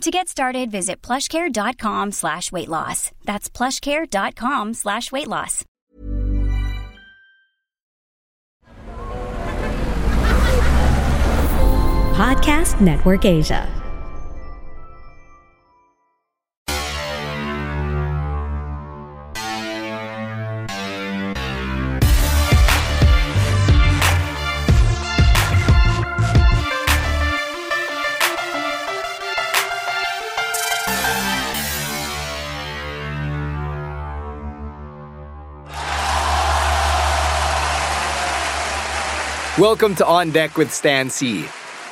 To get started, visit plushcare.com slash weight loss. That's plushcare.com slash weight loss. Podcast Network Asia. Welcome to On Deck with Stan C.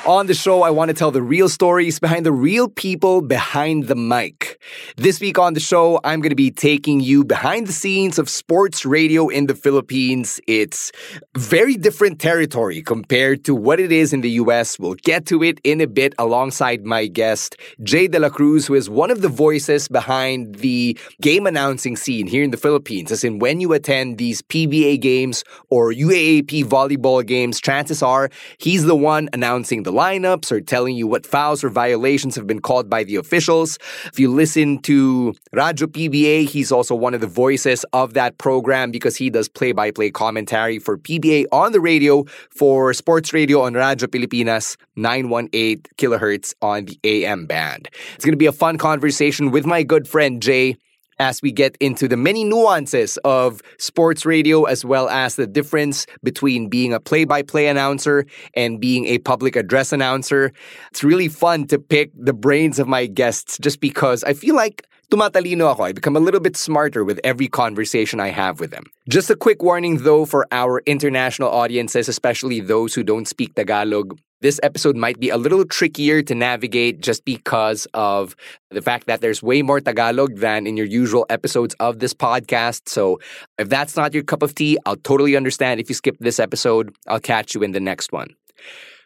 On the show, I want to tell the real stories behind the real people behind the mic. This week on the show, I'm going to be taking you behind the scenes of sports radio in the Philippines. It's very different territory compared to what it is in the US. We'll get to it in a bit alongside my guest, Jay De La Cruz, who is one of the voices behind the game announcing scene here in the Philippines. As in, when you attend these PBA games or UAAP volleyball games, chances are he's the one announcing the lineups or telling you what fouls or violations have been called by the officials. If you listen to Rajo PBA, he's also one of the voices of that program because he does play by play commentary for PBA on the radio for sports radio on Rajo Pilipinas 918 kilohertz on the AM band. It's going to be a fun conversation with my good friend Jay as we get into the many nuances of sports radio as well as the difference between being a play by play announcer and being a public address announcer. It's really fun to pick the brains of my guests just because I feel like tumatalino ako. I become a little bit smarter with every conversation I have with them. Just a quick warning though for our international audiences, especially those who don't speak Tagalog. This episode might be a little trickier to navigate just because of the fact that there's way more Tagalog than in your usual episodes of this podcast. So if that's not your cup of tea, I'll totally understand if you skip this episode. I'll catch you in the next one.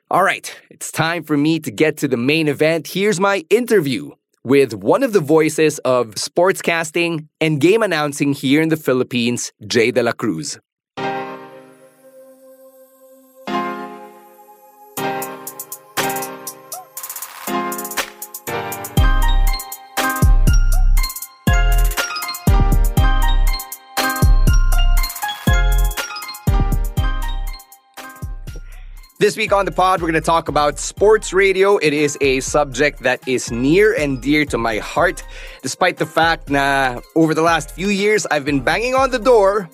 All right, it's time for me to get to the main event. Here's my interview with one of the voices of sportscasting and game announcing here in the Philippines, Jay De La Cruz. This week on the pod, we're going to talk about sports radio. It is a subject that is near and dear to my heart, despite the fact that over the last few years, I've been banging on the door,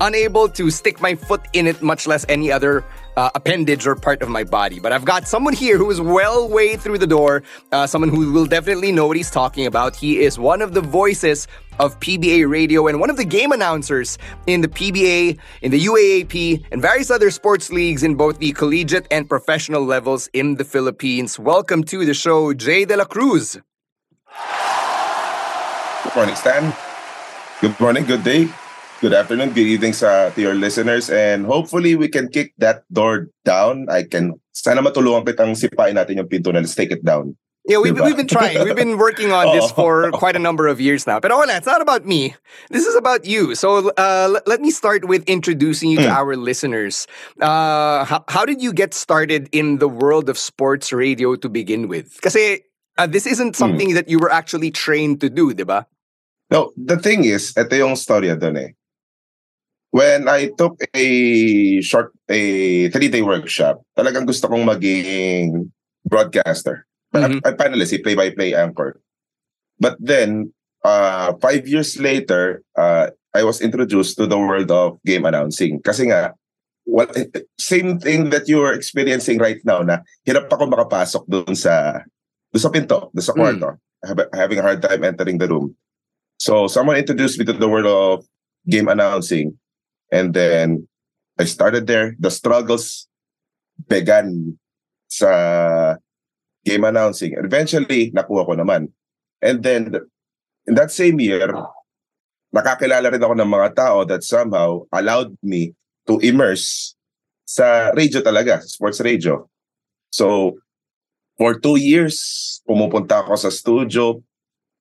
unable to stick my foot in it, much less any other uh, appendage or part of my body. But I've got someone here who is well way through the door, uh, someone who will definitely know what he's talking about. He is one of the voices of PBA radio and one of the game announcers in the PBA, in the UAAP, and various other sports leagues in both the collegiate and professional levels in the Philippines. Welcome to the show, Jay De La Cruz. Good morning, Stan. Good morning, good day. Good afternoon, good evening sa, to your listeners and hopefully we can kick that door down. I can, sana matulungan kitang sipain natin yung pinto na let's take it down. Yeah, we've, we've been trying. We've been working on this for quite a number of years now. But wala, it's not about me. This is about you. So uh, let me start with introducing you to mm. our listeners. Uh, how, how did you get started in the world of sports radio to begin with? Because uh, this isn't hmm. something mm. that you were actually trained to do, di ba? No, the thing is, ito yung storya doon eh. When I took a short, a three-day workshop, talagang gusto kong maging broadcaster. Mm-hmm. A, a panelist, a play-by-play anchor. But then, uh, five years later, uh, I was introduced to the world of game announcing. Kasi nga, what, same thing that you are experiencing right now na hirap ako makapasok doon sa doon sa pinto, doon sa kwarto. Mm. Having a hard time entering the room. So someone introduced me to the world of game announcing. And then I started there. The struggles began sa game announcing. Eventually, nakuha ko naman. And then in that same year, nakakilala rin ako ng mga tao that somehow allowed me to immerse sa radio talaga, sports radio. So, for two years, pumupunta ako sa studio,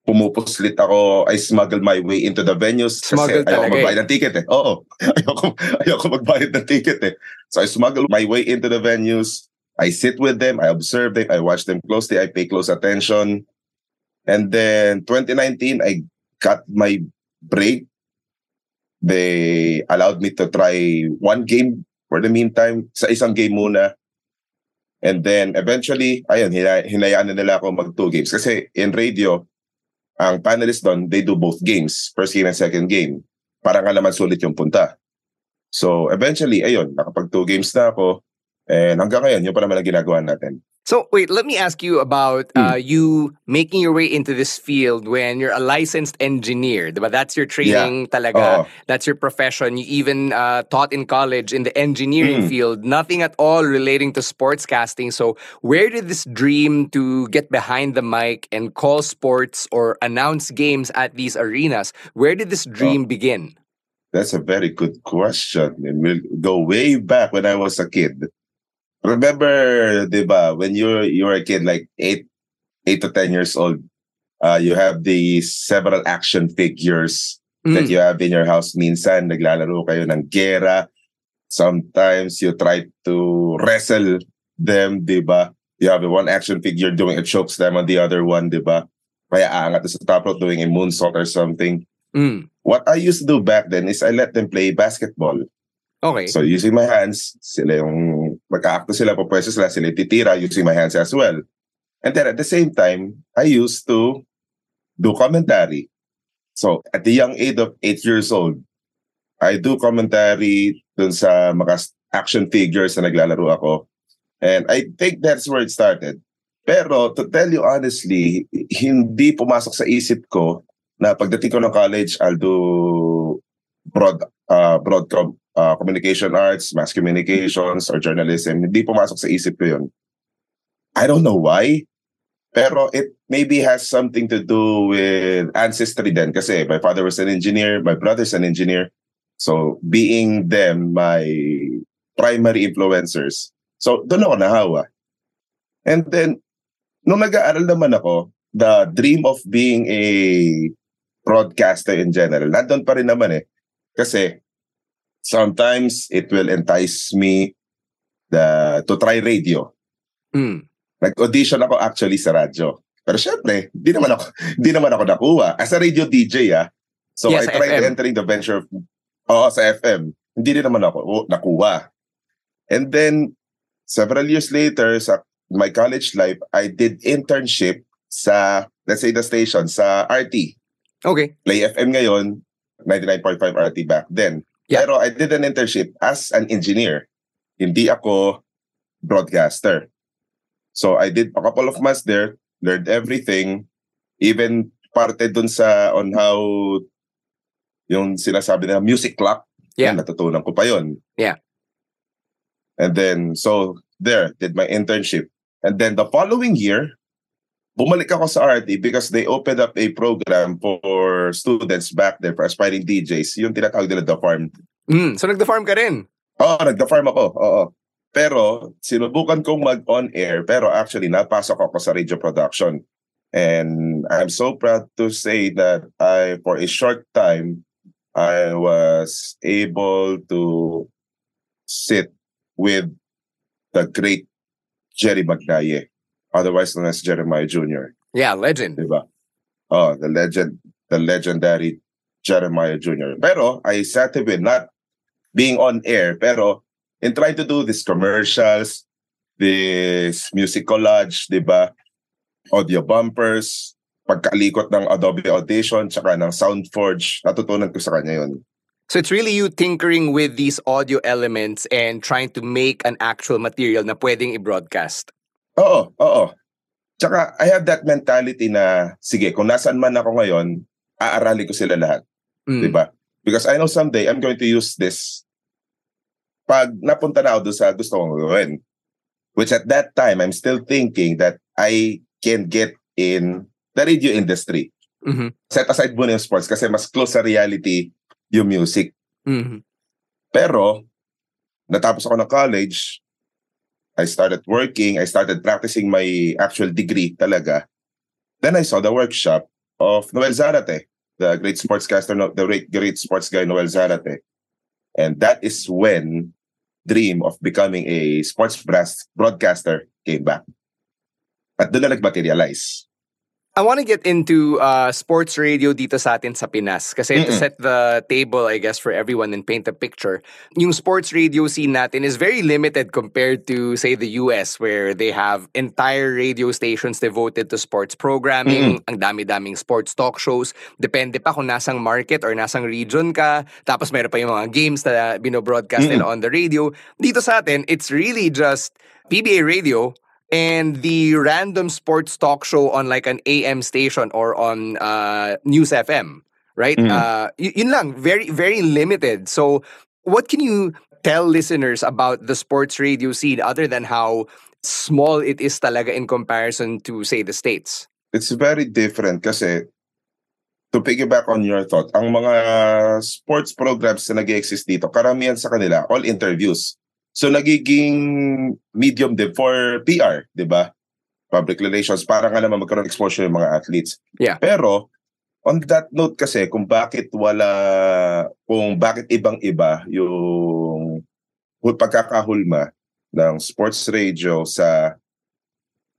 pumupuslit ako, I smuggle my way into the venues Smuggle kasi ayoko talaga magbayad eh. ng ticket eh. Oo, ayoko, ayoko magbayad ng ticket eh. So I smuggle my way into the venues, I sit with them, I observe them, I watch them closely, I pay close attention. And then 2019, I got my break. They allowed me to try one game for the meantime, sa isang game muna. And then eventually, ayun, hina- hinayaan na nila ako mag two games. Kasi in radio, ang panelists doon, they do both games, first game and second game. Para nga naman sulit yung punta. So eventually, ayun, nakapag two games na ako. And hanggang ngayon, yun pa naman ang ginagawa natin. So wait, let me ask you about uh, you making your way into this field when you're a licensed engineer. But That's your training talaga. Oo. That's your profession. You even uh, taught in college in the engineering Mm. field. Nothing at all relating to sportscasting. So where did this dream to get behind the mic and call sports or announce games at these arenas? Where did this dream begin? That's a very good question. And we'll go way back when I was a kid. Remember, diba, when you're you're a kid, like eight, eight to ten years old, uh, you have these several action figures that Mm. you have in your house. Minsan, naglalaro kayo ng gera. Sometimes you try to wrestle them, diba? You have one action figure doing a choke slam on the other one, diba? Kaya aangat sa top rope doing a moonsault or something. Mm. What I used to do back then is I let them play basketball. Okay. So using my hands, sila yung magka-acto sila, papwesto sila, sila titira using my hands as well. And then at the same time, I used to do commentary. So at the young age of eight years old, I do commentary dun sa mga action figures na naglalaro ako. And I think that's where it started. Pero to tell you honestly, hindi pumasok sa isip ko na pagdating ko ng college, I'll do broad uh, broadcom uh, communication arts, mass communications, or journalism. Hindi pumasok sa isip ko yun. I don't know why. Pero it maybe has something to do with ancestry then. Kasi my father was an engineer, my brother's an engineer. So being them my primary influencers. So doon ako nahawa. And then, nung nag-aaral naman ako, the dream of being a broadcaster in general, nandun pa rin naman eh. Kasi sometimes it will entice me the, to try radio. Mm. Nag-audition ako actually sa radyo. Pero syempre, di naman ako, di naman ako nakuha. As a radio DJ ah. So Yeah, I tried FM. entering the venture of, oo, sa FM. Hindi rin naman ako oh, nakuha. And then, several years later, sa my college life, I did internship sa, let's say the station, sa RT. Okay. Play FM ngayon, 99.5 RT back then. Yeah. Pero I did an internship as an engineer. Hindi ako broadcaster. So I did a couple of months there, learned everything, even parte dun sa on how yung sinasabi na music clock, Yeah. yun, natutunan ko pa yon. Yeah. And then, so there, did my internship. And then the following year, bumalik ako sa RT because they opened up a program for students back there for aspiring DJs. Yung tinatawag nila The Farm. Mm. So nagda-farm ka rin? Oo, nag-The Farm ako. Oo. Pero sinubukan kong mag-on-air pero actually napasok ako sa radio production. And I'm so proud to say that I, for a short time, I was able to sit with the great Jerry Magnaye, otherwise known as Jeremiah Jr. Yeah, legend. Diba? Oh, the legend, the legendary Jeremiah Jr. Pero I sat with not being on air, pero in trying to do these commercials, this music collage, di ba? Audio bumpers, pagkalikot ng Adobe Audition, tsaka ng SoundForge, natutunan ko sa kanya yun. So it's really you tinkering with these audio elements and trying to make an actual material na pwedeng i-broadcast. Oo, oo. Tsaka I have that mentality na, sige, kung nasaan man ako ngayon, aaralin ko sila lahat. Mm. Di ba? Because I know someday I'm going to use this pag napunta na ako doon sa gusto kong gawin. Which at that time, I'm still thinking that I can get in the radio industry. Mhm. Set aside muna yung sports kasi mas close sa reality yung music. Mhm. Pero, natapos ako ng college, I started working, I started practicing my actual degree talaga. Then I saw the workshop of Noel Zarate, the great sportscaster, the great, great sports guy Noel Zarate. And that is when dream of becoming a sports broadcaster came back. At doon na nag-materialize. I want to get into uh, sports radio dito sa atin sa Pinas kasi to Mm-mm. set the table, I guess, for everyone and paint a picture. Yung sports radio scene natin is very limited compared to, say, the US where they have entire radio stations devoted to sports programming, ang dami-daming sports talk shows. Depende pa kung nasang market or nasang region ka. Tapos meron pa yung mga games na binobroadcast nila on the radio. Dito sa atin, it's really just PBA radio and the random sports talk show on like an AM station or on uh, News FM, right? Mm. Uh, y- yun lang, very, very limited. So, what can you tell listeners about the sports radio scene other than how small it is talaga in comparison to, say, the States? it's very different kasi to piggyback on your thought, ang mga sports programs na nag exist dito, karamihan sa kanila, all interviews. So nagiging medium din for PR, di ba? Public relations, para nga naman magkaroon exposure yung mga athletes. Yeah. Pero, on that note kasi, kung bakit wala, kung bakit ibang-iba yung hul- pagkakahulma ng sports radio sa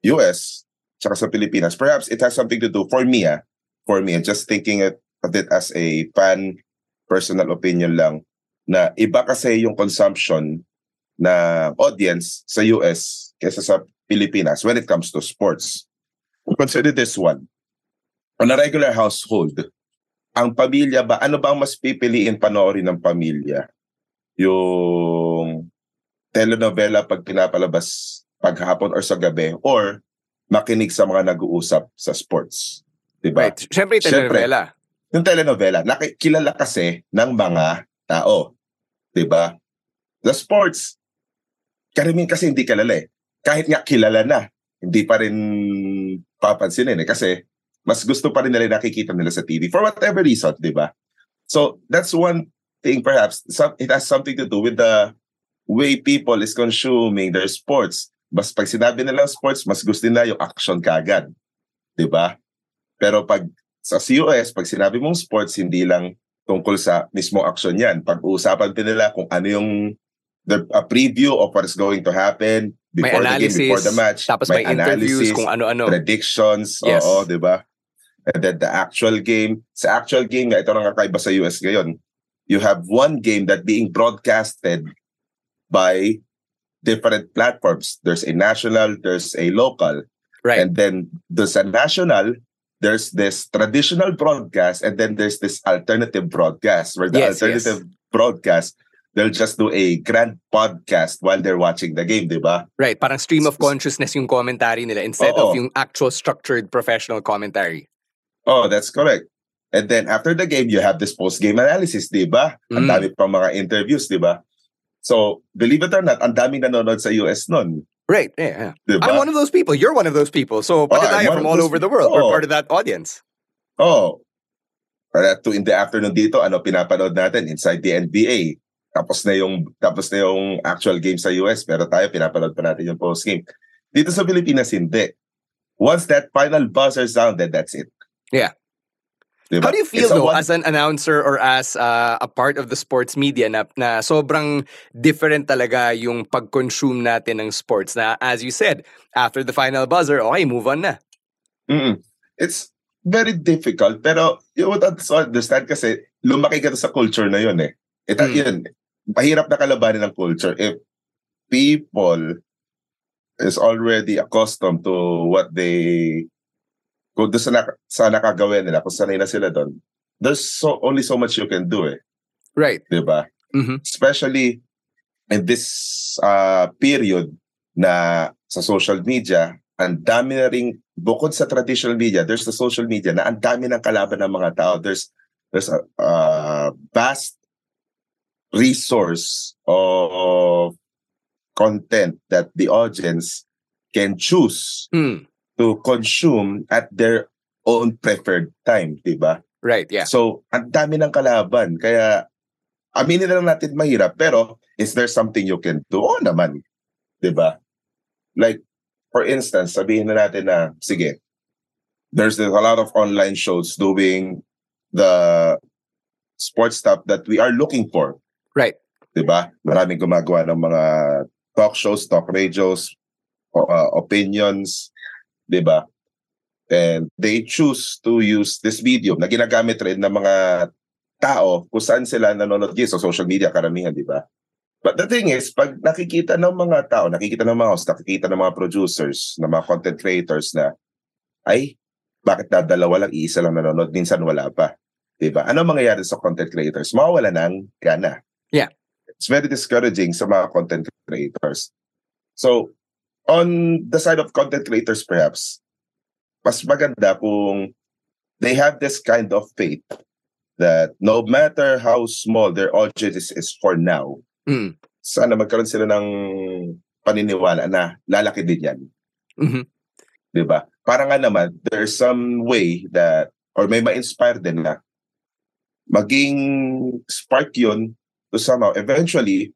US tsaka sa Pilipinas. Perhaps it has something to do for me, ah, for me, just thinking it, of it as a fan, personal opinion lang, na iba kasi yung consumption na audience sa US kaysa sa Pilipinas when it comes to sports. Consider this one. On a regular household, ang pamilya ba, ano ba ang mas pipiliin panoorin ng pamilya? Yung telenovela pag pinapalabas paghapon or sa gabi or makinig sa mga nag-uusap sa sports. Diba? Right. Siyempre, yung Siyempre. telenovela. Yung telenovela, nakikilala kasi ng mga tao. 'Di ba? The sports, karamihan kasi hindi kilala eh. Kahit nga kilala na, hindi pa rin papansinin eh. Kasi mas gusto pa rin nila nakikita nila sa TV for whatever reason, di ba? So that's one thing perhaps. Some, it has something to do with the way people is consuming their sports. Mas pag sinabi nilang sports, mas gusto nila yung action kagad. Di ba? Pero pag sa COS, pag sinabi mong sports, hindi lang tungkol sa mismo action yan. Pag-uusapan din nila kung ano yung the, a preview of what's going to happen May before the game, before the match. tapos may, interviews kung ano-ano. predictions, Yes. oo, di ba? And then the actual game, sa actual game ito na nga kaiba sa US ngayon, you have one game that being broadcasted by different platforms. There's a national, there's a local. Right. And then the sa national, there's this traditional broadcast and then there's this alternative broadcast where the Yes, alternative broadcast, they'll just do a grand podcast while they're watching the game, di ba? Right, parang stream of consciousness yung commentary nila instead of Oo. yung actual structured professional commentary. Oh, that's correct. And then after the game, you have this post-game analysis, di ba? Ang Mm. dami pang mga interviews, di ba? So, believe it or not, ang daming nanonood sa US nun. Right, yeah, yeah. I'm one of those people. You're one of those people. So, pati tayo one from of all over the world. We're Oo. part of that audience. Oh. Para to in the afternoon dito, ano pinapanood natin inside the NBA. Tapos na yung tapos na yung actual game sa US, pero tayo pinapanood pa natin yung post game. Dito sa Pilipinas hindi. Once that final buzzer sounded, that's it. Yeah. Diba? How do you feel It's though one- as an announcer or as uh, a part of the sports media na, na sobrang different talaga yung pag-consume natin ng sports na as you said, after the final buzzer, okay, move on na. Mm-mm. It's very difficult pero you would understand kasi lumaki ka sa culture na yun eh. Ito Mm. yun. Mahirap na kalabanin ng culture if people is already accustomed to what they kung doon sa, nak- sa nakagawin nila, kung sanay na sila doon, there's so only so much you can do eh. Right. Di ba? Mhm. Especially in this uh, period na sa social media, ang dami na ring, bukod sa traditional media, there's the social media na ang dami ng kalaban ng mga tao. There's there's a uh, vast resource of content that the audience can choose Mm. to consume at their own preferred time, di ba? Right, yeah. So, ang dami ng kalaban. Kaya, aminin na lang natin mahirap. Pero, is there something you can do? Oo naman. Di ba? Like, for instance, sabihin na natin na, sige, there's a lot of online shows doing the sports stuff that we are looking for. Right. Di ba? Maraming gumagawa ng mga talk shows, talk radios, uh, opinions, di ba? And they choose to use this video na ginagamit rin ng mga tao kung saan sila nanonood sa social media karamihan, di ba? But the thing is, pag nakikita ng mga tao, nakikita ng mga host, nakikita ng mga producers, ng mga content creators na, ay, bakit na dalawa lang, iisa lang nanonood, minsan wala pa. Diba? Ano mangyayari sa content creators? Mawawala ng gana. Yeah. It's very discouraging sa mga content creators. So, on the side of content creators perhaps, mas maganda kung they have this kind of faith that no matter how small their audience is for now, Mm. sana magkaroon sila ng paniniwala na lalaki din yan. Mhm. Di ba? Para nga naman, there's some way that, or may ma-inspire din na maging spark yun to somehow eventually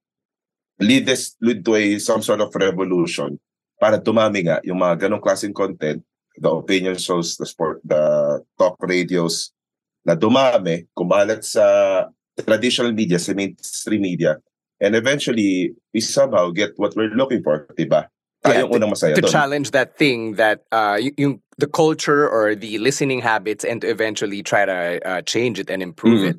lead this lead to a some sort of revolution para tumami nga yung mga ganong klaseng content the opinion shows the sport the talk radios na dumami kumalat sa traditional media sa mainstream media and eventually we somehow get what we're looking for diba Yeah, tayong unang masaya to challenge that thing that uh yung the culture or the listening habits and to eventually try to uh, change it and improve Mhm. it.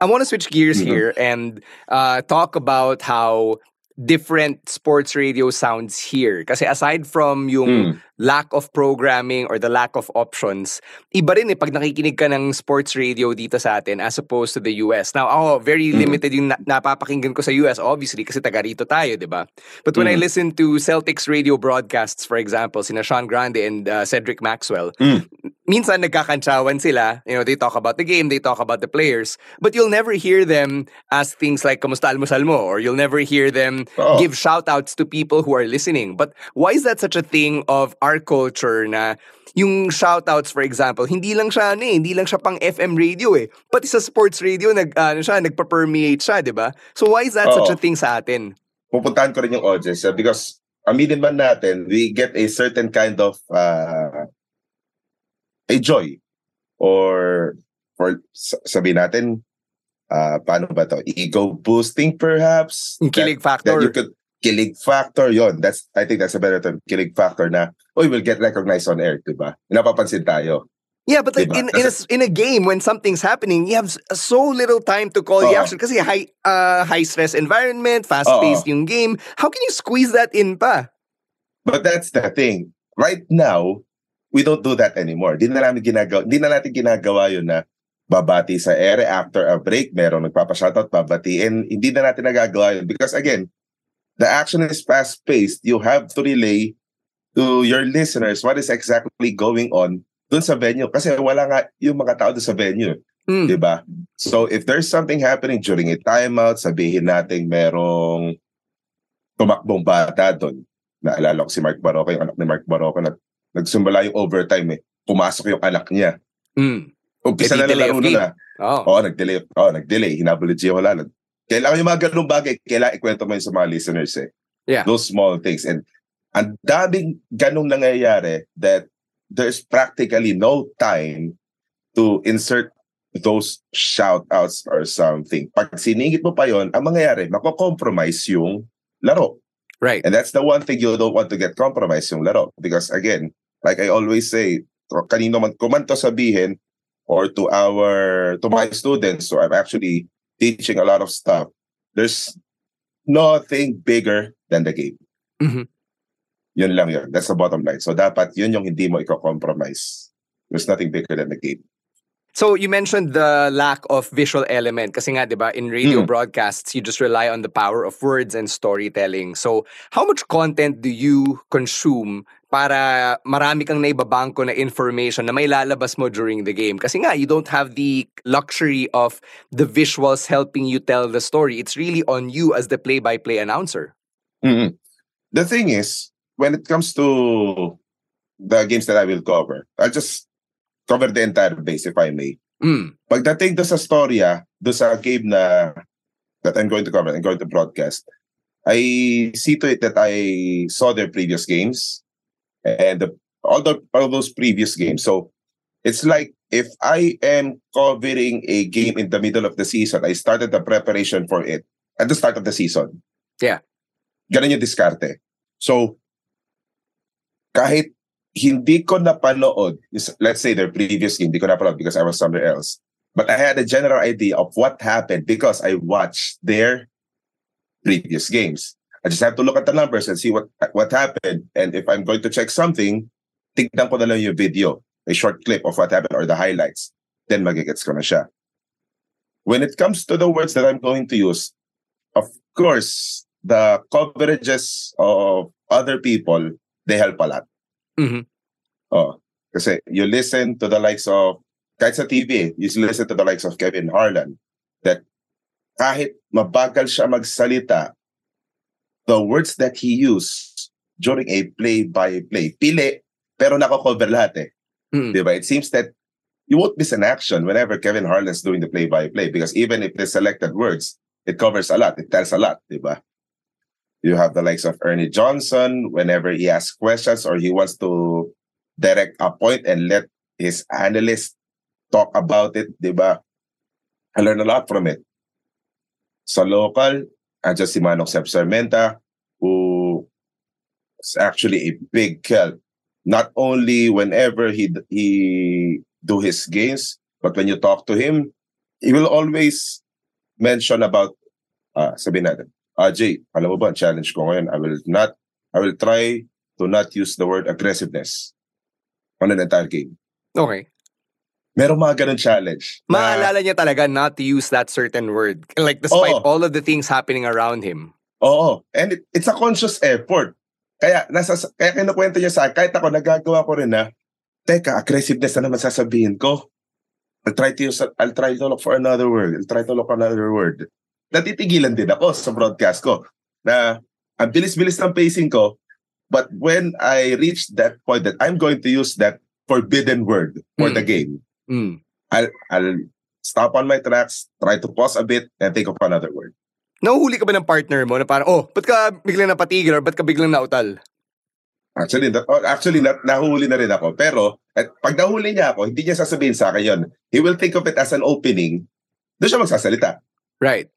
I want to switch gears Mhm. here and uh, talk about how different sports radio sounds here. Kasi aside from yung Mm. Lack of programming or the lack of options, iba rin eh pag nakikinig ka ng sports radio dito sa atin as opposed to the US. Now, ako, very Mm. limited yung na- napapakinggan ko sa US, obviously, kasi taga rito tayo, di ba? But when I Mm. listen to Celtics radio broadcasts, for example, sina Sean Grande and uh, Cedric Maxwell, Mm. minsan nagkakantsawan sila. You know, they talk about the game, they talk about the players, but you'll never hear them ask things like, kamusta almusal mo? Or you'll never hear them Oo. give shout-outs to people who are listening. But why is that such a thing of our culture na yung shoutouts, for example, hindi lang siya, ano eh, hindi lang siya pang FM radio eh. Pati sa sports radio, nag, ano siya, nagpa-permeate siya, di ba? So why is that such Oo. a thing sa atin? pupuntahan ko rin yung audience uh, because aminin man natin, we get a certain kind of uh, a joy or or sa- sabihin natin uh, paano ba to ego boosting perhaps kilig factor. that you could kilig factor yon that's I think that's a better term kilig factor na oh will get recognized on air diba napapansin tayo Yeah, but like Diba? in in a, in a game when something's happening, you have so little time to call the Oo. action kasi high uh, high stress environment, fast paced yung game. How can you squeeze that in pa? But that's the thing. Right now, we don't do that anymore. Di na namin ginagawa, di na natin ginagawa yun na babati sa ere after a break, merong nagpapashoutout, babatiin. Hindi na natin nagagawa yun. Because again, the action is fast-paced. You have to relay to your listeners what is exactly going on dun sa venue. Kasi wala nga yung mga tao dun sa venue. Hmm. Di ba? So if there's something happening during a timeout, sabihin natin merong tumakbong bata doon. Naalala ko si Mark Barroco, yung anak ni Mark Barroco, nag, nagsumbala yung overtime eh. Pumasok yung anak niya. Mm. Umpisa Eh, na delay laro na na. Oh. Oo, nag-delay. Oo, nag-delay. Hinabol ni Gio Holan. Kailangan yung mga ganung bagay, kailangan ikwento mo yun sa mga listeners eh. Yeah. Those small things. And ang daming ganong nangyayari that there's practically no time to insert those shout outs or something. Pag siningit mo pa yon, ang mangyayari, mako-compromise yung laro. Right. And that's the one thing you don't want to get compromised yung laro. Because again, like I always say, kanino man, kung man to sabihin, or to our, to my students, so I'm actually teaching a lot of stuff, there's nothing bigger than the game. Mhm. Yun lang yun. That's the bottom line. So dapat yun yung hindi mo i-compromise. There's nothing bigger than the game. So you mentioned the lack of visual element kasi nga 'di ba in radio Mm. broadcasts you just rely on the power of words and storytelling. So how much content do you consume para marami kang naibabangko na information na may lalabas mo during the game? Kasi nga you don't have the luxury of the visuals helping you tell the story. It's really on you as the play-by-play announcer. Mhm. The thing is, when it comes to the games that I will cover, I'll just cover the entire base if I may. Mm. Pagdating do sa storya, do sa game na that I'm going to cover, I'm going to broadcast, I see to it that I saw their previous games and the, all, the, all those previous games. So it's like if I am covering a game in the middle of the season, I started the preparation for it at the start of the season. Yeah. Ganun yung diskarte. So, kahit hindi ko napanood, let's say their previous game, hindi ko napanood because I was somewhere else. But I had a general idea of what happened because I watched their previous games. I just have to look at the numbers and see what what happened. And if I'm going to check something, tignan ko na lang yung video, a short clip of what happened or the highlights. Then magigets ko na siya. When it comes to the words that I'm going to use, of course, the coverages of other people, they help a lot. Mhm. Oh, kasi you listen to the likes of, kahit sa TV, you listen to the likes of Kevin Harlan, that kahit mabagal siya magsalita, the words that he used during a play-by-play, pili, pero nako-cover lahat eh. Mm. Diba? It seems that you won't miss an action whenever Kevin Harlan's doing the play-by-play because even if the selected words, it covers a lot, it tells a lot, diba? You have the likes of Ernie Johnson whenever he asks questions or he wants to direct a point and let his analyst talk about it, diba? I learned a lot from it. Sa local, andyan si Manong Seb Sarmenta, who is actually a big help. Not only whenever he he do his games, but when you talk to him, he will always mention about, ah, sabihin natin, ah, Jay, alam mo ba, ang challenge ko ngayon, I will not, I will try to not use the word aggressiveness on an entire game. Okay. Meron mga ganun challenge. na- Maalala niya talaga not to use that certain word. Like despite Oo. all of the things happening around him. Oo. And it, it's a conscious effort. Kaya, nasa, kaya kinukwento niya sa akin, kahit ako nagagawa ko rin na, teka, aggressiveness na naman sasabihin ko. I'll try to use, I'll try to look for another word. I'll try to look for another word. Natitigilan din ako sa broadcast ko na ang bilis-bilis ng pacing ko. But when I reach that point that I'm going to use that forbidden word for Hmm. the game, Mm. I'll, I'll stop on my tracks, try to pause a bit, and think of another word. Nahuhuli ka ba ng partner mo na parang, oh, ba't ka biglang napatigil or ba't ka biglang nautal? Actually, na, oh, actually na, nahuli na rin ako. Pero at pag nahuli niya ako, hindi niya sasabihin sa akin yun. He will think of it as an opening. Doon siya magsasalita. Right.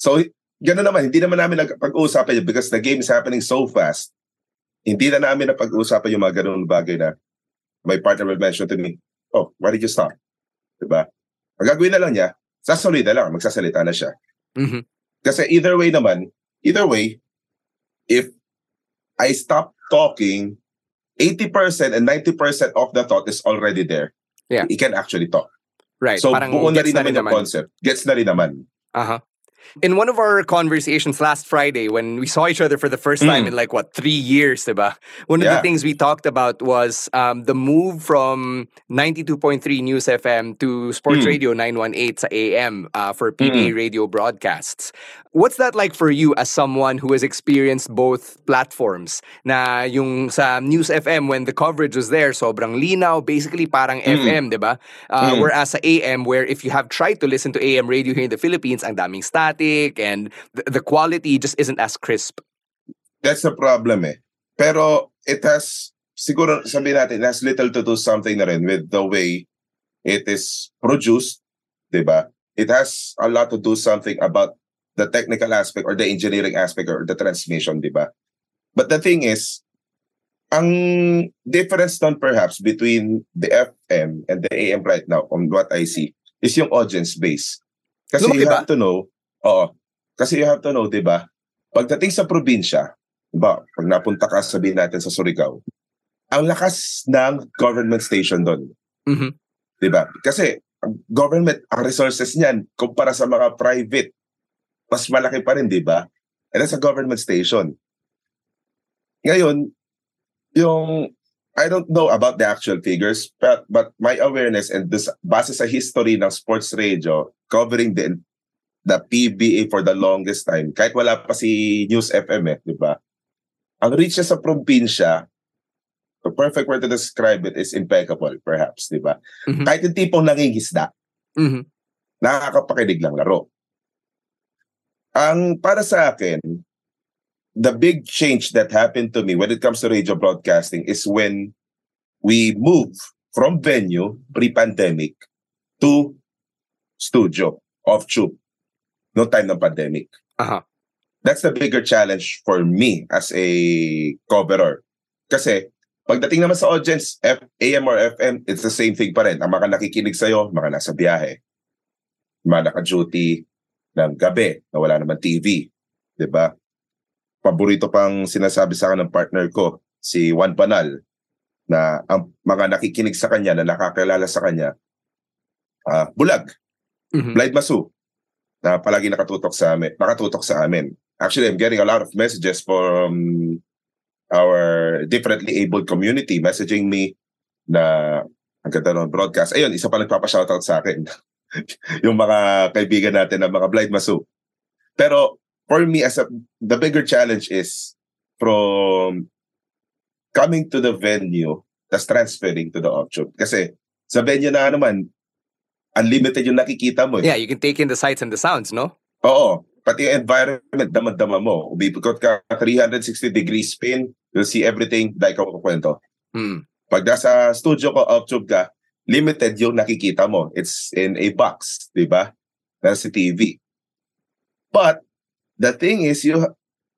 So, gano'n naman. Hindi naman namin nagpag-uusapan yun because the game is happening so fast. Hindi na namin napag-uusapan yung mga gano'ng bagay na my partner will mention to me, oh, why did you stop? Diba? Ang gagawin na lang niya, sasalita na lang, magsasalita na siya. Mhm. Kasi either way naman, either way, if I stop talking, 80% and 90% of the thought is already there. Yeah. He can actually talk. Right. So parang buo na rin naman yung concept. Gets na rin naman. Uh-huh. In one of our conversations last Friday, when we saw each other for the first time in Mm. like what three years, diba? One of the things we talked about was um, the move from 92.3 News FM to Sports Mm. Radio 918 sa AM uh, for PBA radio broadcasts. What's that like for you as someone who has experienced both platforms? Na yung sa News FM when the coverage was there, sobrang linaw, basically parang Mm. FM, diba? Uh, Mm. Whereas sa AM, where if you have tried to listen to AM radio here in the Philippines, ang daming static and the, the quality just isn't as crisp. That's the problem eh. Pero it has, siguro sabihin natin, it has little to do something na rin with the way it is produced, di ba? It has a lot to do something about the technical aspect or the engineering aspect or the transmission, di ba? But the thing is, ang difference doon perhaps between the FM and the AM right now, on what I see, is yung audience base. Kasi Lumaki you ba? have to know, oo, kasi you have to know, di ba, pagdating sa probinsya, di ba, pag napunta ka, sabihin natin sa Surigao, ang lakas ng government station doon. Mhm. Di ba? Kasi government, ang resources niyan, kumpara sa mga private, mas malaki pa rin, di ba? And that's a government station. Ngayon, yung I don't know about the actual figures, but but my awareness and this base sa history ng sports radio covering the the PBA for the longest time, kahit wala pa si News FM eh, di ba? Ang reach niya sa probinsya, the perfect word to describe it is impeccable, perhaps, di ba? Mhm. Kahit yung tipong nangingisda, Mhm. nakakapakinig lang laro. Ang para sa akin, the big change that happened to me when it comes to radio broadcasting is when we move from venue pre-pandemic to studio off tube no time ng pandemic. Aha. That's the bigger challenge for me as a coverer. Kasi pagdating naman sa audience, F, AM or FM, it's the same thing pa rin. Ang mga nakikinig sa'yo, mga nasa biyahe. Mga naka-duty ng gabi na wala naman TV. 'di ba? Paborito pang sinasabi sa akin ng partner ko, si Juan Panal, na ang mga nakikinig sa kanya, na nakakilala sa kanya, ah bulag, Mhm. Blind Masu, na palagi nakatutok sa amin, nakatutok sa amin. Actually, I'm getting a lot of messages from our differently abled community messaging me na ang ganda ng broadcast. Ayun, isa pa nagpapa-shoutout sa akin. yung mga kaibigan natin na mga blind masu. Pero for me, as a, the bigger challenge is from coming to the venue tas transferring to the offshoot. Kasi sa venue na naman, unlimited yung nakikita mo. eh. Yeah, you can take in the sights and the sounds, no? Oo. Pati yung environment, damad-dama mo. Umipikot ka 360 degree spin, you'll see everything like ako kukwento. Hmm. Pag nasa studio ko, off-tube ka, limited yung nakikita mo. It's in a box, di ba? Nasa TV. But, the thing is, you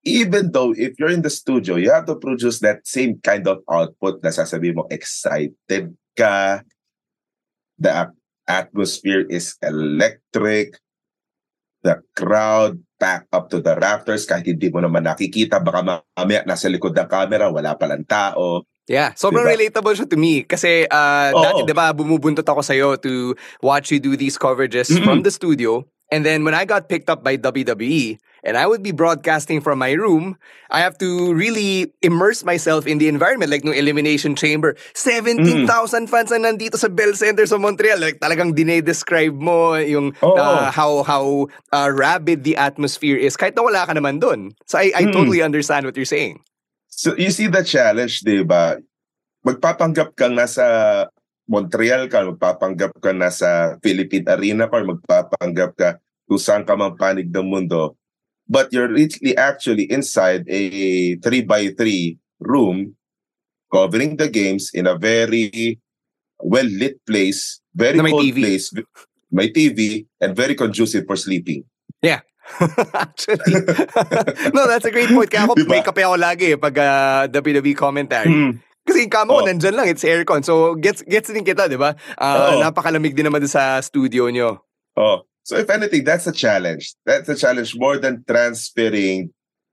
even though if you're in the studio, you have to produce that same kind of output na sasabihin mo, excited ka, the at- atmosphere is electric, the crowd pack up to the rafters kahit hindi mo naman nakikita baka mamaya nasa likod ng camera wala palang tao Yeah, sobrang Diba? relatable siya to me. Kasi uh, Oo. dati, di ba, bumubuntot ako sa'yo to watch you do these coverages Mm-mm. from the studio. And then when I got picked up by WWE, and I would be broadcasting from my room, I have to really immerse myself in the environment. Like no Elimination Chamber, 17,000 fans na nandito sa Bell Center sa Montreal. Like talagang dinedescribe mo yung uh, how how uh, rabid the atmosphere is kahit na wala ka naman dun. So I, I Mm. totally understand what you're saying. So you see the challenge di ba? Magpapanggap kang nasa Montreal ka magpapanggap ka nasa Philippine Arena ka magpapanggap ka kung saan ka mang panig ng mundo. But you're really actually inside a 3 by 3 room covering the games in a very well lit place very Na may cold TV. place may TV and very conducive for sleeping Actually. no, that's a great point. Kaya ako, Diba? may kape ako lagi eh, pag uh, WWE commentary. Mm. Kasi yung kama ko, Oo. nandyan lang. It's aircon. So, gets gets din kita, di ba? Uh, Oo. napakalamig din naman sa studio nyo. Oh, so if anything, that's a challenge. That's a challenge more than transferring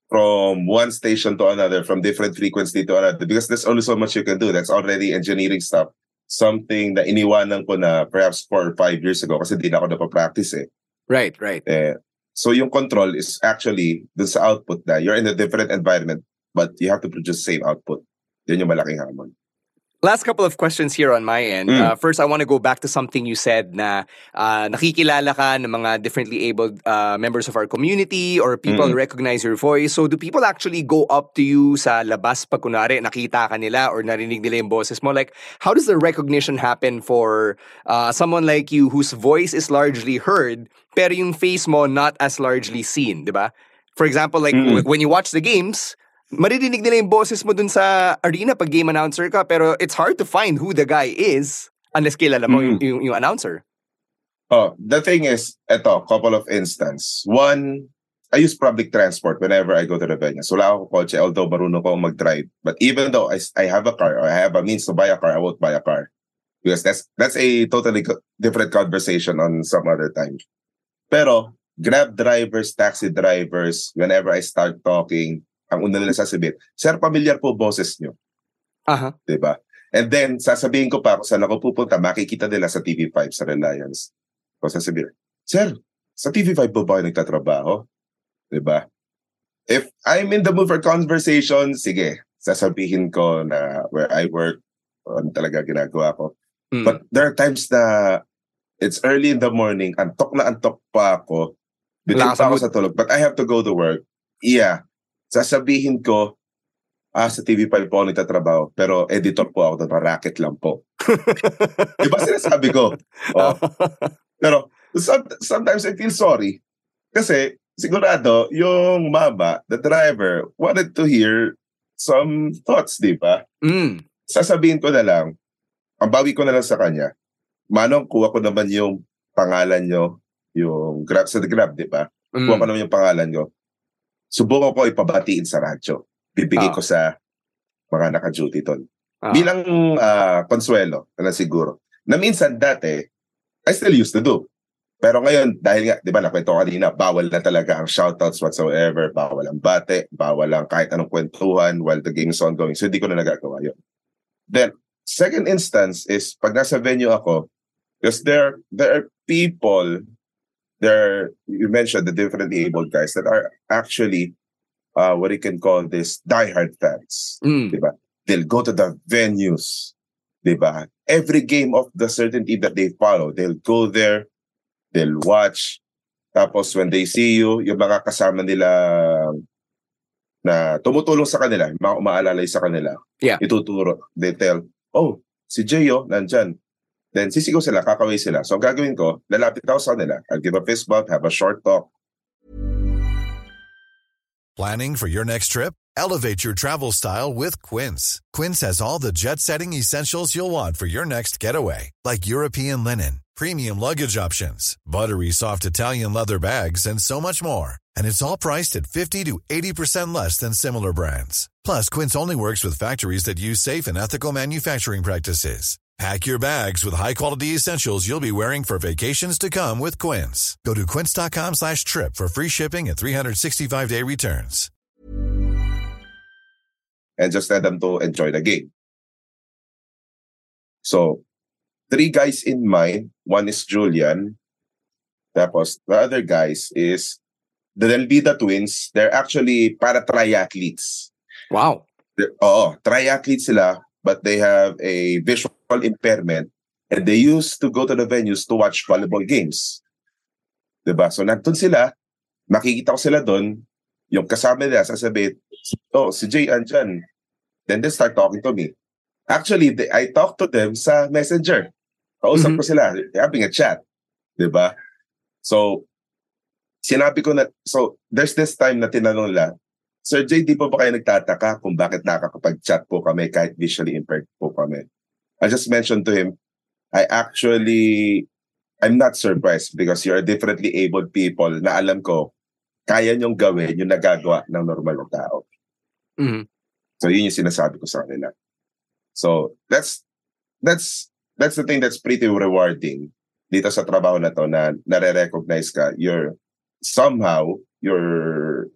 from one station to another, from different frequency to another, because there's only so much you can do. That's already engineering stuff. Something na iniwanan ko na perhaps four or five years ago kasi di na ako napapractice eh. Right, right. eh. So yung control is actually dun sa output na you're in a different environment but you have to produce same output. Yun yung malaking hamon. Last couple of questions here on my end. Mm. Uh, first, I want to go back to something you said na uh, nakikilala ka ng mga differently abled uh, members of our community or people Mm. recognize your voice. So, do people actually go up to you sa labas pag kunwari nakita ka nila or narinig nila yung boses mo? Like, how does the recognition happen for uh, someone like you whose voice is largely heard pero yung face mo not as largely seen, di ba? For example, like Mm. w- when you watch the games, Maririnig nila yung boses mo dun sa arena pag game announcer ka, pero it's hard to find who the guy is unless kilala mo Mm. yung, yung announcer. Oh, the thing is, eto, couple of instance. One, I use public transport whenever I go to the venue. So wala akong kotse, although marunong ko mag-drive. But even though I, I have a car or I have a means to buy a car, I won't buy a car. Because that's that's a totally co- different conversation on some other time. Pero, Grab drivers, taxi drivers, whenever I start talking, ang una nila sasabihin, Sir, familiar po boses nyo. Aha. ba? And then sasabihin ko pa kung saan ako pupunta, makikita nila sa TV5 sa Reliance. O sasabihin, Sir, sa TV5 ba ba kayo nagtatrabaho? ba? If I'm in the mood for conversation, sige, sasabihin ko na where I work, ano talaga ginagawa ko. Mm. But there are times na it's early in the morning, antok na antok pa ako, bitin pa ako sa tulog, but I have to go to work. Yeah. Sasabihin ko, ah, sa TV5 po ako nagtatrabaho, pero editor po ako racket lang po. Di ba sinasabi ko? Oh. Pero some- sometimes I feel sorry. Kasi sigurado, yung mama, the driver, wanted to hear some thoughts, di ba? Mm. sasabihin ko na lang, ang bawi ko na lang sa kanya, Manong, kuha ko naman yung pangalan nyo, yung Grab sa Grab, di ba? Kuha ko Mm. naman yung pangalan nyo. Subukan ko ipabatiin sa radyo. Bibigay Ah. ko sa mga naka-duty doon. Ah. Bilang ah, konsuelo, na siguro. Na minsan dati, I still used to do. Pero ngayon, dahil nga, di ba, nakwento ko kanina, bawal na talaga ang shoutouts whatsoever, bawal ang bate, bawal ang kahit anong kwentuhan while the game is ongoing. So, hindi ko na nagagawa yun. Then, second instance is, pag nasa venue ako, because there, there are people, there, you mentioned the different abled guys that are actually, uh, what you can call this, diehard fans Mm. diba? They'll go to the venues, diba? Every game of the certain team that they follow, they'll go there, they'll watch. Tapos when they see you, yung mga kasama nila na tumutulong sa kanila, mga umaalalay sa kanila, Yeah. ituturo. They tell, oh, si Jayo, nandyan. Then sisigaw sila, kakaway sila. So ang gagawin ko, lalapit ako sa kanila. I'll give a fist bump, have a short talk. Planning for your next trip? Elevate your travel style with Quince. Quince has all the jet setting essentials you'll want for your next getaway, like European linen, premium luggage options, buttery soft Italian leather bags, and so much more. And it's all priced at 50 to 80% less than similar brands. Plus, Quince only works with factories that use safe and ethical manufacturing practices. Pack your bags with high-quality essentials you'll be wearing for vacations to come with Quince. Go to quince.com slash trip for free shipping and 365-day returns. and just let them to enjoy the game. So, three guys in mind. One is Julian. Tapos, the other guys is the Delvida twins. They're actually para triathletes. Wow. They're- Oo, triathletes sila, but they have a visual impairment and they used to go to the venues to watch volleyball games. Diba? So, nandun sila, makikita ko sila doon, yung kasama nila, sasabihin, oh, si Jay andyan. Then they start talking to me. Actually, they, I talk to them sa messenger. Kausap Mhm. ko sila, having a chat. Diba? So, sinabi ko na, so, there's this time na tinanong nila, Sir Jay, di pa ba kayo nagtataka kung bakit nakakapag-chat po kami kahit visually impaired po kami? I just mentioned to him, I actually, I'm not surprised because you're differently abled people na alam ko, kaya niyong gawin yung nagagawa ng normal na tao. Mhm. So yun yung sinasabi ko sa kanila. So that's that's that's the thing that's pretty rewarding dito sa trabaho na to na nare-recognize ka. You're somehow you're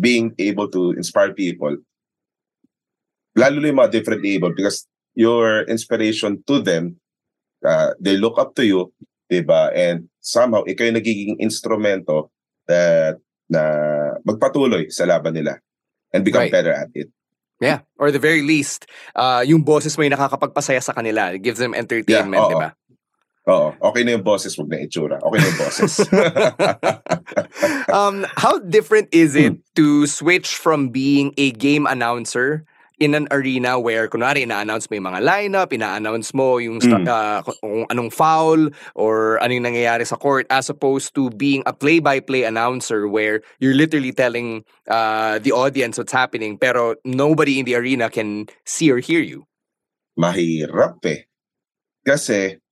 being able to inspire people. Lalo na yung mga different able because your inspiration to them, uh, they look up to you, diba? And somehow, ikaw yung nagiging instrumento that na magpatuloy sa laban nila and become Right. better at it. Yeah. Or the very least, uh, yung boses mo yung nakakapagpasaya sa kanila. It gives them entertainment, Yeah, di ba? Oo. Okay na yung boses, wag na itsura. Okay na yung boses. um, how different is it to switch from being a game announcer in an arena where kunwari ina-announce mo yung mga lineup, ina-announce mo yung Mm. uh, kung anong foul or anong nangyayari sa court as opposed to being a play-by-play announcer where you're literally telling uh, the audience what's happening pero nobody in the arena can see or hear you. Mahirap eh. Kasi,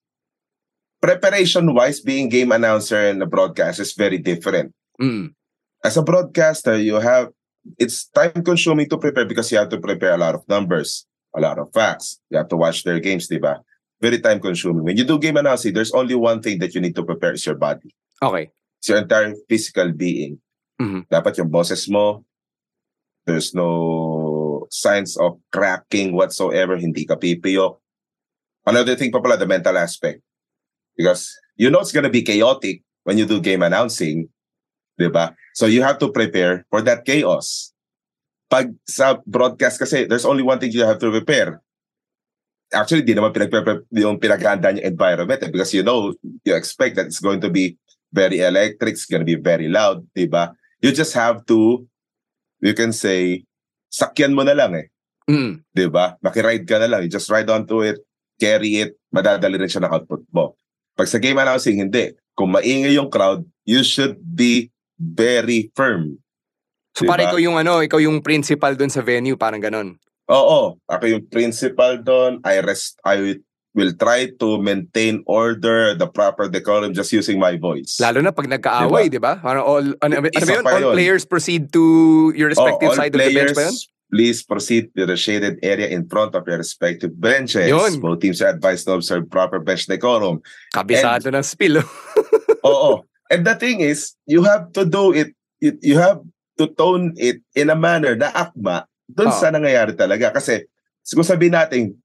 preparation-wise, being game announcer and a broadcast is very different. Mm. As a broadcaster, you have, it's time-consuming to prepare because you have to prepare a lot of numbers, a lot of facts. You have to watch their games, di ba? Very time-consuming. When you do game announcing, there's only one thing that you need to prepare is your body. Okay. It's your entire physical being. Mhm. Dapat yung boses mo, there's no signs of cracking whatsoever, hindi ka pipiyok. Another thing pa pala, the mental aspect. Because you know it's gonna be chaotic when you do game announcing, di ba? So you have to prepare for that chaos. Pag sa broadcast kasi, there's only one thing you have to prepare. Actually, di naman pinag yung pinaghanda yung environment eh, because you know, you expect that it's going to be very electric, it's going to be very loud, di ba? You just have to, you can say, sakyan mo na lang eh, Mm. di ba? Makiride ka na lang, you just ride onto it, carry it, madadali rin siya ng output mo. Pag sa game announcing, hindi. Kung maingay yung crowd, you should be very firm. So Diba? para ikaw yung ano, ikaw yung principal dun sa venue, parang ganon. Oo, ako yung principal doon. I rest I will, try to maintain order, the proper decorum just using my voice. Lalo na pag nagkaaway, di ba? Parang all, ano, ano Isa yun? All yun. players proceed to your Oh, respective all side of the bench ba yun? Please proceed to the shaded area in front of your respective benches. Yun. Both teams are advised to observe proper bench decorum. Kabisado ng spill. oh. Oo. And the thing is, you have to do it, you, you have to tone it in a manner na akma dun Oo. sa nangyayari talaga. Kasi, kung sabihin natin,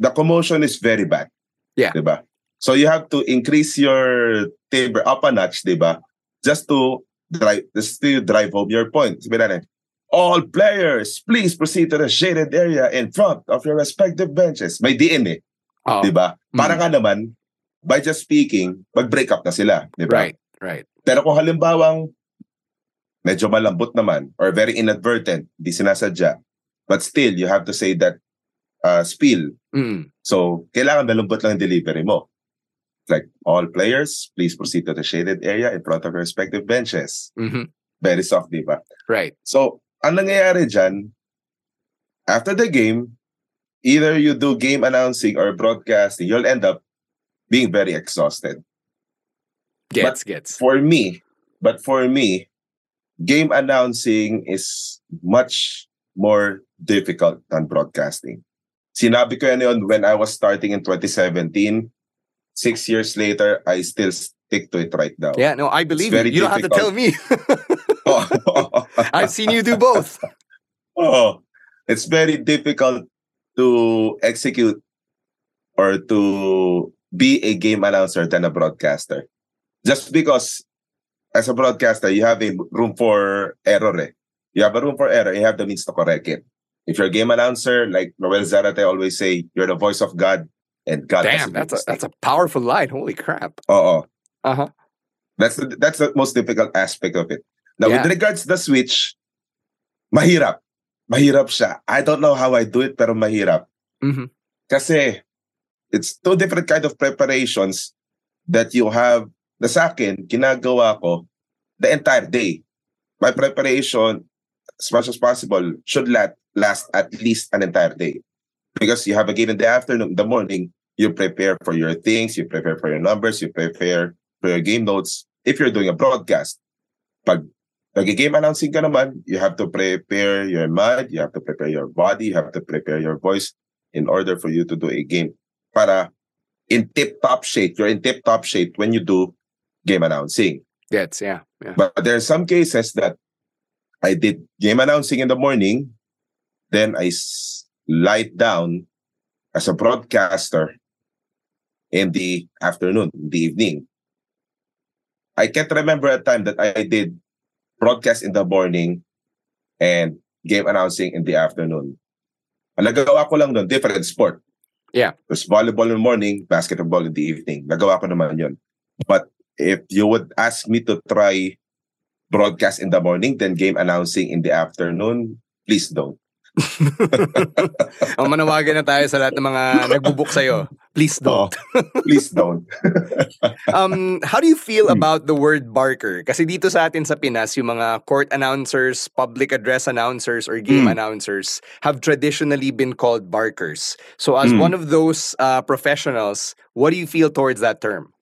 the commotion is very bad. Yeah. Diba? So you have to increase your timbre up a notch, diba? Just to drive, just to drive home your point. Sabihin natin, all players, please proceed to the shaded area in front of your respective benches. May diin eh. Oh, Di ba? Mm. Para nga naman, by just speaking, mag-break up na sila. Di ba? Right, right. Pero kung halimbawang medyo malambot naman or very inadvertent, di sinasadya, but still, you have to say that uh, spiel. Mm. So, kailangan malambot lang yung delivery mo. Like, all players, please proceed to the shaded area in front of your respective benches. mhm, Very soft, di ba? Right. So, ang nangyayari dyan, after the game, either you do game announcing or broadcasting, you'll end up being very exhausted. Gets, gets. For me, but for me, game announcing is much more difficult than broadcasting. Sinabi ko yan yun when I was starting in 2017. Six years later, I still stick to it right now. Yeah, no, I believe you. You don't have to tell me. I've seen you do both. oh, it's very difficult to execute or to be a game announcer than a broadcaster. Just because as a broadcaster, you have a room for error. Eh. You have a room for error. You have the means to correct it. If you're a game announcer, like Noel Zarate always say, you're the voice of God, and God. Damn, that's a that's a powerful line. Holy crap. Oh, Uh-huh. That's the, that's the most difficult aspect of it. Now, Yeah. with regards to the switch, mahirap. Mahirap siya. I don't know how I do it, pero mahirap. Mhm. Kasi it's two different kind of preparations that you have. Na sa akin, ginagawa ko the entire day. My preparation, as much as possible, should la- last at least an entire day. Because you have a game in the afternoon, the morning, you prepare for your things, you prepare for your numbers, you prepare for your game notes. If you're doing a broadcast, pag nag-game announcing ka naman, you have to prepare your mind, you have to prepare your body, you have to prepare your voice in order for you to do a game. Para in tip-top shape, you're in tip-top shape when you do game announcing. Gets, yeah. Yeah. But there are some cases that I did game announcing in the morning, then I s- lied down as a broadcaster in the afternoon, in the evening. I can't remember a time that I did broadcast in the morning and game announcing in the afternoon. Ang nagawa ko lang nun, different sport. Yeah. There's volleyball in the morning, basketball in the evening. Nagawa ko naman yun. But if you would ask me to try broadcast in the morning, then game announcing in the afternoon, please don't. Ang manawagan na tayo sa lahat ng mga nagbubuk sa'yo. Please don't. Oh, please don't. um, how do you feel about the word barker? Kasi dito sa atin sa Pinas, yung mga court announcers, public address announcers, or game Mm. announcers have traditionally been called barkers. So as Mm. one of those uh, professionals, what do you feel towards that term?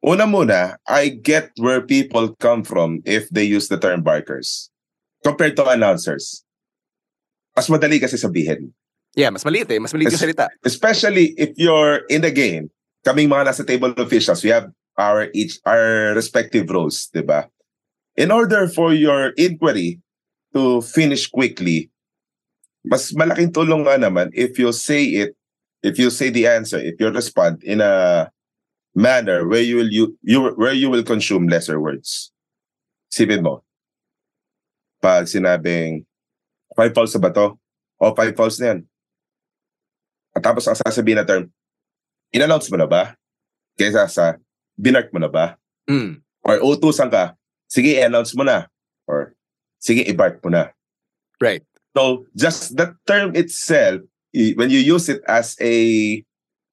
Una muna, I get where people come from if they use the term barkers compared to announcers. Mas madali kasi sabihin. Yeah, mas maliit eh. Mas maliit yung salita. Especially if you're in the game, kaming mga nasa table officials, we have our each our respective roles, 'di ba? In order for your inquiry to finish quickly, mas malaking tulong nga naman if you say it, if you say the answer, if you respond in a manner where you will you, you where you will consume lesser words. Sipin mo. Pag sinabing five na ba to? O five fouls na yan. At tapos ang sasabihin na term, in-announce mo na ba? Kaysa sa, binark mo na ba? Mm. Or utusan ka, sige, i-announce mo na. Or, sige, i-bark mo na. Right. So, just that term itself, when you use it as a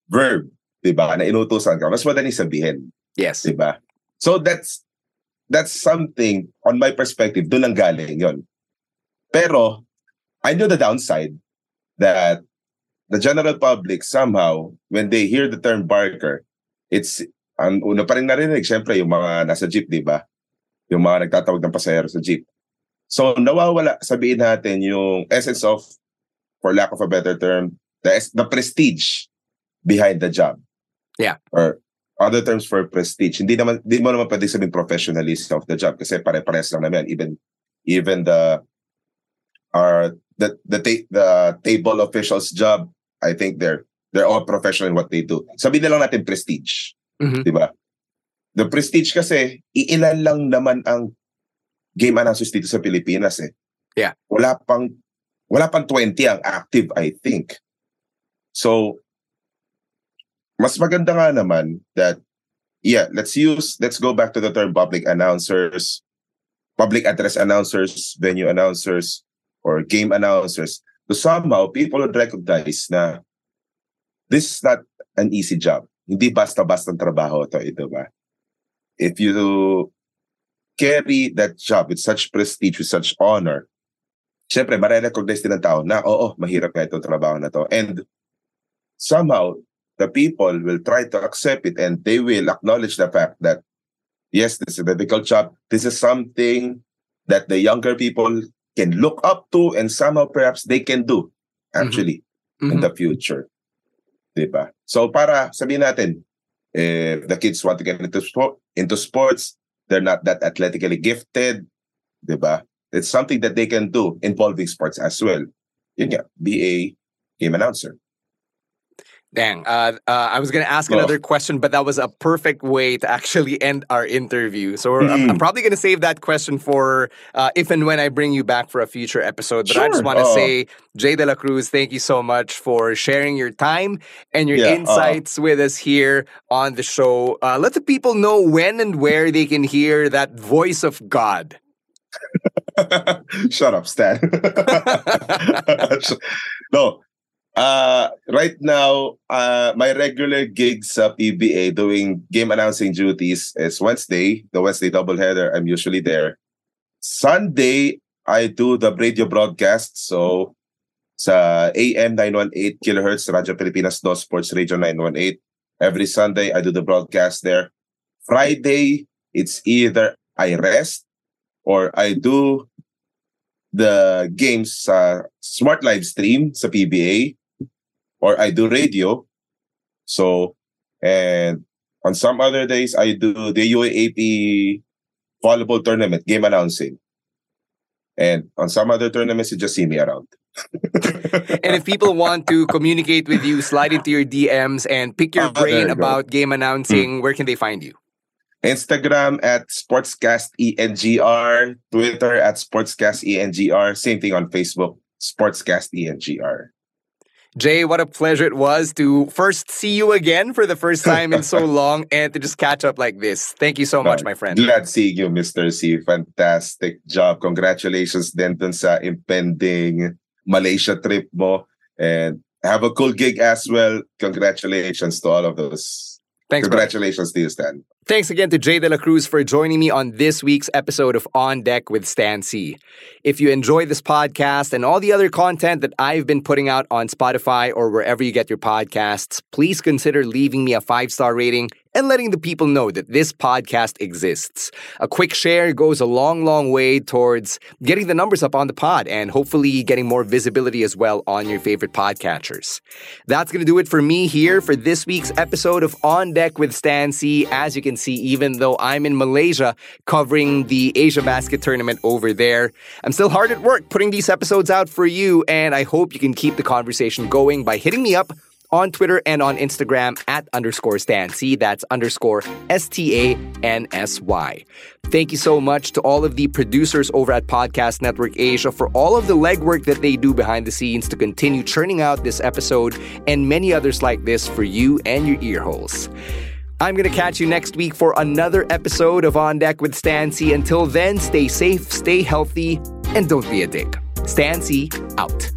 verb, di ba, na inutusan ka, mas madaling sabihin, Yes. di ba? So, that's that's something, on my perspective, doon ang galing yon. Pero, I know the downside that the general public somehow, when they hear the term barker, it's, ang una pa rin narinig, syempre, yung mga nasa jeep, di ba? Yung mga nagtatawag ng pasahero sa jeep. So, nawawala, sabihin natin, yung essence of, for lack of a better term, the, the prestige behind the job. Yeah. Or other terms for prestige. Hindi naman, hindi mo naman pwede sabihin professionalism of the job kasi pare-pares lang naman. Even, even the, our, the, the, ta- the table officials job, I think they're, they're all professional in what they do. Sabihin na lang natin prestige. Mhm. Di ba? The prestige kasi, iilan lang naman ang game announcers dito sa Pilipinas eh. Yeah. Wala pang, wala pang 20 ang active, I think. So, mas maganda nga naman that, yeah, let's use, let's go back to the term public announcers, public address announcers, venue announcers, or game announcers. So somehow, people would recognize na this is not an easy job. Hindi basta-basta trabaho to, ito ba? If you carry that job with such prestige, with such honor, syempre, marirecognize din ng tao na, oo, mahirap nga itong trabaho na to. And somehow, the people will try to accept it and they will acknowledge the fact that, yes, this is a difficult job. This is something that the younger people can look up to and somehow perhaps they can do actually in Mhm. the future. Diba? So para sabihin natin, if the kids want to get into, sport, into sports, they're not that athletically gifted, diba? It's something that they can do involving sports as well. Yun nga, be a game announcer. Dang. Uh, uh, I was going to ask Oh. another question, but that was a perfect way to actually end our interview. So we're- I'm, I'm Mm. probably going to save that question for uh, if and when I bring you back for a future episode. But I just want to Oh. say, Jay De La Cruz, thank you so much for sharing your time and your Yeah, uh. insights with us here on the show. Uh, let the people know when and where they can hear that voice of God. Shut up, Stan. no. Uh, right now, uh, my regular gigs sa PBA doing game announcing duties is Wednesday, the Wednesday doubleheader. I'm usually there. Sunday, I do the radio broadcast. So, sa AM 918 kilohertz, Radyo Pilipinas, No Sports Radio 918. Every Sunday, I do the broadcast there. Friday, it's either I rest or I do the games sa smart live stream sa PBA or I do radio. So, and on some other days, I do the UAAP volleyball tournament, game announcing. And on some other tournaments, you just see me around. And if people want to communicate with you, slide into your DMs and pick your oh, there brain about game announcing, hmm. where can they find you? Instagram at SportscastENGR, Twitter at SportscastENGR, same thing on Facebook, SportscastENGR. Jay, what a pleasure it was to first see you again for the first time in so long and to just catch up like this. Thank you so much, my friend. Glad seeing you, Mr. C. Fantastic job. Congratulations din dun sa impending Malaysia trip mo. And have a cool gig as well. Congratulations to all of those. Thanks, Congratulations to you, Stan. Thanks again to Jay De La Cruz for joining me on this week's episode of On Deck with Stan C. If you enjoy this podcast and all the other content that I've been putting out on Spotify or wherever you get your podcasts, please consider leaving me a five star rating and letting the people know that this podcast exists. A quick share goes a long, long way towards getting the numbers up on the pod and hopefully getting more visibility as well on your favorite podcatchers. That's going to do it for me here for this week's episode of On Deck with Stan C. As you can see, even though I'm in Malaysia covering the Asia Basket Tournament over there, I'm still hard at work putting these episodes out for you, and I hope you can keep the conversation going by hitting me up on Twitter and on Instagram at underscore Stansy. That's underscore S T A N S Y. Thank you so much to all of the producers over at Podcast Network Asia for all of the legwork that they do behind the scenes to continue churning out this episode and many others like this for you and your ear holes. I'm going to catch you next week for another episode of On Deck with Stansy. Until then, stay safe, stay healthy, and don't be a dick. Stansy out.